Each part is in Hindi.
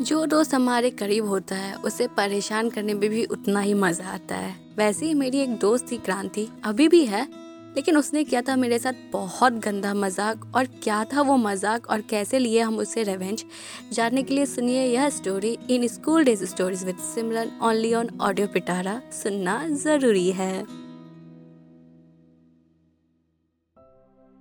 जो दोस्त हमारे करीब होता है, उसे परेशान करने में भी उतना ही मज़ा आता है। वैसे ही मेरी एक दोस्त थी, क्रांति। अभी भी है, लेकिन उसने किया था मेरे साथ बहुत गंदा मज़ाक। और क्या था वो मज़ाक और कैसे लिए हम उसे रेवेंज जानने के लिए सुनिए यह story in school days stories with Simran only on audio Pitara सुनना ज़रूरी है।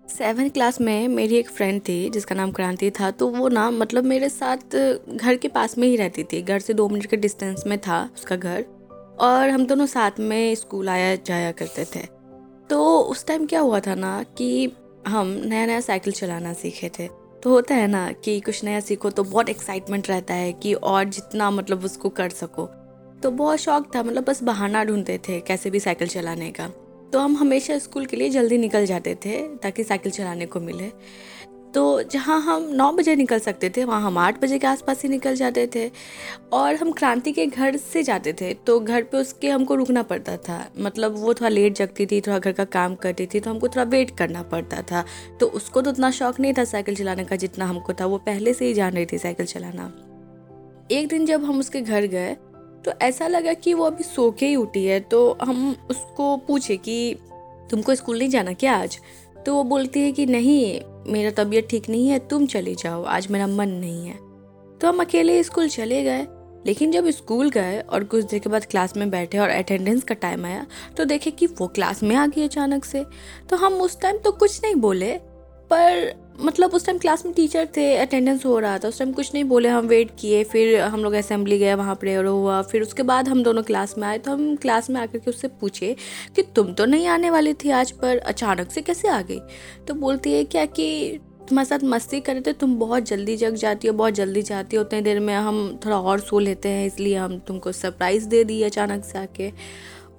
सेवन क्लास में मेरी एक फ्रेंड थी, जिसका नाम क्रांति था तो वो ना मतलब मेरे साथ घर के पास में ही रहती थी, घर से दो मिनट के डिस्टेंस में था उसका घर, और हम दोनों साथ में स्कूल आया जाया करते थे। तो उस टाइम क्या हुआ था ना, कि हम नया नया साइकिल चलाना सीखे थे। तो होता है ना, कि कुछ नया सीखो तो बहुत एक्साइटमेंट रहता है कि और जितना मतलब उसको कर सको। तो बहुत शौक था मतलब बस बहाना ढूंढते थे कैसे भी साइकिल चलाने का। तो हम हमेशा स्कूल के लिए जल्दी निकल जाते थे ताकि साइकिल चलाने को मिले। तो जहाँ हम नौ बजे निकल सकते थे, वहाँ हम आठ बजे के आसपास ही निकल जाते थे और हम क्रांति के घर से जाते थे तो घर पे उसके हमको रुकना पड़ता था। मतलब वो थोड़ा लेट जगती थी, थोड़ा घर का काम करती थी तो हमको थोड़ा वेट करना पड़ता था। तो उसको तो उतना शौक नहीं था साइकिल चलाने का जितना हमको था, वो पहले से ही जान रही थी साइकिल चलाना। एक दिन जब हम उसके घर गए तो ऐसा लगा कि वो अभी सो के ही उठी है तो हम उसको पूछे कि तुमको स्कूल नहीं जाना क्या आज? तो वो बोलती है कि नहीं, मेरा तबीयत ठीक नहीं है, तुम चले जाओ, आज मेरा मन नहीं है। तो हम अकेले स्कूल चले गए, लेकिन जब स्कूल गए और कुछ देर के बाद क्लास में बैठे और अटेंडेंस का टाइम आया तो देखे कि वो क्लास में आ गई अचानक से। तो हम उस टाइम तो कुछ नहीं बोले पर मतलब उस टाइम क्लास में टीचर थे अटेंडेंस हो रहा था। उस टाइम कुछ नहीं बोले, हम वेट किए, फिर हम लोग असेंबली गए, वहाँ प्रेयर हुआ। फिर उसके बाद हम दोनों क्लास में आए तो हम क्लास में आकर के उससे पूछे कि तुम तो नहीं आने वाली थी आज, पर अचानक से कैसे आ गई? तो बोलती है क्या कि तुम्हारे साथ मस्ती करे थे तुम बहुत जल्दी जग जाती हो, बहुत जल्दी जाती हो। उतनी देर में हम थोड़ा और सो लेते हैं, इसलिए हम तुमको सरप्राइज़ दे दिए अचानक से आके।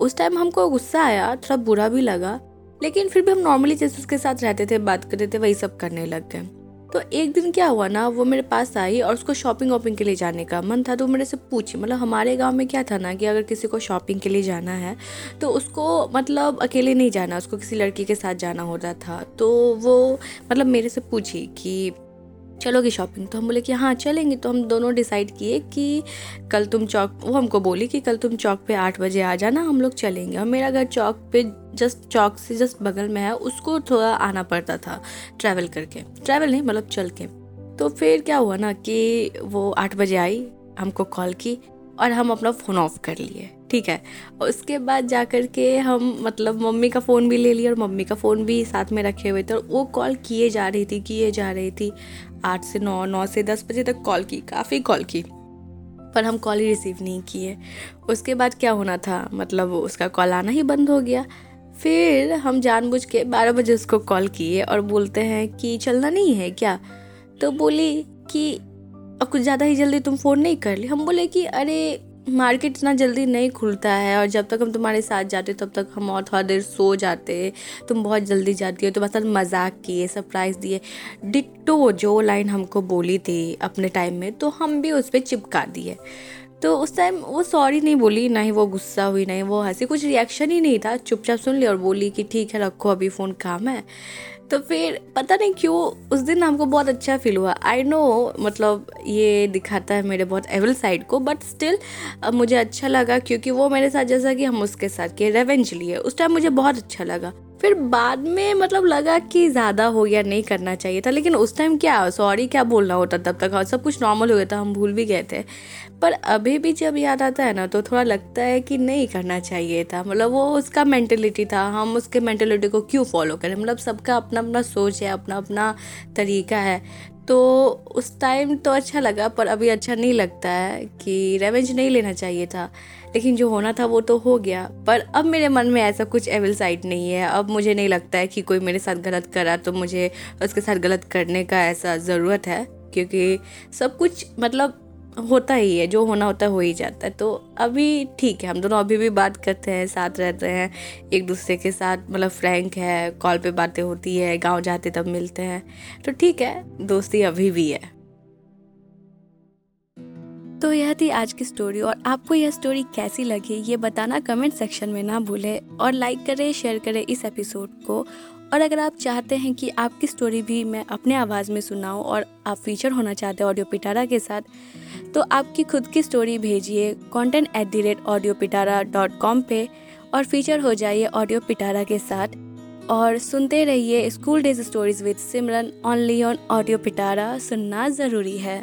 उस टाइम हमको गुस्सा आया, थोड़ा बुरा भी लगा। लेकिन फिर भी हम नॉर्मली जैसे उसके साथ रहते थे, बात करते थे, वही सब करने लग गए। तो एक दिन क्या हुआ ना, वो मेरे पास आई और उसको शॉपिंग वॉपिंग के लिए जाने का मन था तो मेरे से पूछी मतलब हमारे गाँव में क्या था ना कि अगर किसी को शॉपिंग के लिए जाना है तो उसको मतलब अकेले नहीं जाना, उसको किसी लड़की के साथ जाना होता था। तो वो मतलब मेरे से पूछी कि, चलोगे शॉपिंग तो हम बोले कि हाँ चलेंगे। तो हम दोनों डिसाइड किए कि कल तुम चौक, वो हमको बोली कि कल तुम चौक पे आठ बजे आ जाना, हम लोग चलेंगे। और मेरा घर चौक पे जस्ट चौक से जस्ट बगल में है, उसको थोड़ा आना पड़ता था ट्रैवल करके। ट्रैवल नहीं मतलब चल के। तो फिर क्या हुआ ना कि वो आठ बजे आई, हमको कॉल की और हम अपना फ़ोन ऑफ़ कर लिए, ठीक है? उसके बाद जा कर के हम मतलब मम्मी का फ़ोन भी ले लिया और मम्मी का फ़ोन भी साथ में रखे हुए थे और वो कॉल किए जा रही थी, किए जा रही थी। आठ से नौ नौ से दस बजे तक कॉल की, काफ़ी कॉल की। पर हम कॉल ही रिसीव नहीं किए। उसके बाद क्या होना था मतलब उसका कॉल आना ही बंद हो गया। फिर हम जानबूझ के बारह बजे उसको कॉल किए और बोलते हैं कि चलना नहीं है क्या? तो बोली कि कुछ ज़्यादा ही जल्दी तुम फ़ोन नहीं कर ली? हम बोले कि, अरे मार्केट इतना जल्दी नहीं खुलता है और जब तक हम तुम्हारे साथ जाते तब तक हम और थोड़ा देर सो जाते। तुम बहुत जल्दी जाती हो। तुम्हारे साथ मज़ाक किए सरप्राइज़ दिए। डिट्टो जो लाइन हमको बोली थी अपने टाइम में तो हम भी उस पर चिपका दिए। तो उस टाइम वो सॉरी नहीं बोली, ना ही वो गुस्सा हुई नहीं वो हँसी, कुछ रिएक्शन ही नहीं था। चुपचाप सुन लिया और बोली कि ठीक है, रखो अभी फ़ोन काम है। तो फिर पता नहीं क्यों उस दिन हमको बहुत अच्छा फील हुआ। आई नो मतलब ये दिखाता है मेरे बहुत एवल साइड को बट स्टिल मुझे अच्छा लगा क्योंकि वो मेरे साथ जैसा कि हम उसके साथ किए रेवेंज लिए। उस टाइम मुझे बहुत अच्छा लगा। फिर बाद में मतलब लगा कि ज़्यादा हो गया, नहीं करना चाहिए था। लेकिन उस टाइम क्या सॉरी क्या बोलना होता तब तक? और सब कुछ नॉर्मल हो गया था, हम भूल भी गए थे। पर अभी भी जब याद आता है ना तो थोड़ा लगता है कि नहीं करना चाहिए था। मतलब वो उसका मैंटेलिटी था, हम उसके मैंटेलिटी को क्यों फॉलो करें? मतलब सबका अपना अपना सोच है अपना अपना तरीका है। तो उस टाइम तो अच्छा लगा, पर अभी अच्छा नहीं लगता है कि रेवेंज नहीं लेना चाहिए था। लेकिन जो होना था वो तो हो गया। पर अब मेरे मन में ऐसा कुछ एविल साइड नहीं है। अब मुझे नहीं लगता है कि कोई मेरे साथ गलत करा तो मुझे उसके साथ गलत करने का ऐसा ज़रूरत है। क्योंकि सब कुछ मतलब होता ही है, जो होना होता है हो ही जाता है। तो अभी ठीक है, हम दोनों अभी भी बात करते हैं, साथ रहते हैं, एक दूसरे के साथ मतलब फ्रैंक है, कॉल पे बातें होती है, गाँव जाते तब मिलते हैं। तो ठीक है, दोस्ती अभी भी है। तो यह थी आज की स्टोरी और आपको यह स्टोरी कैसी लगी, ये बताना कमेंट सेक्शन में ना भूलें और लाइक करें शेयर करें इस एपिसोड को। और अगर आप चाहते हैं कि आपकी स्टोरी भी मैं अपने आवाज़ में सुनाऊँ और आप फीचर होना चाहते हैं ऑडियो पिटारा के साथ तो आपकी खुद की स्टोरी भेजिए content at the rate audio Pitara dot com पर और फीचर हो जाइए ऑडियो पिटारा के साथ। और सुनते रहिए school days stories with Simran only on audio Pitara सुनना ज़रूरी है।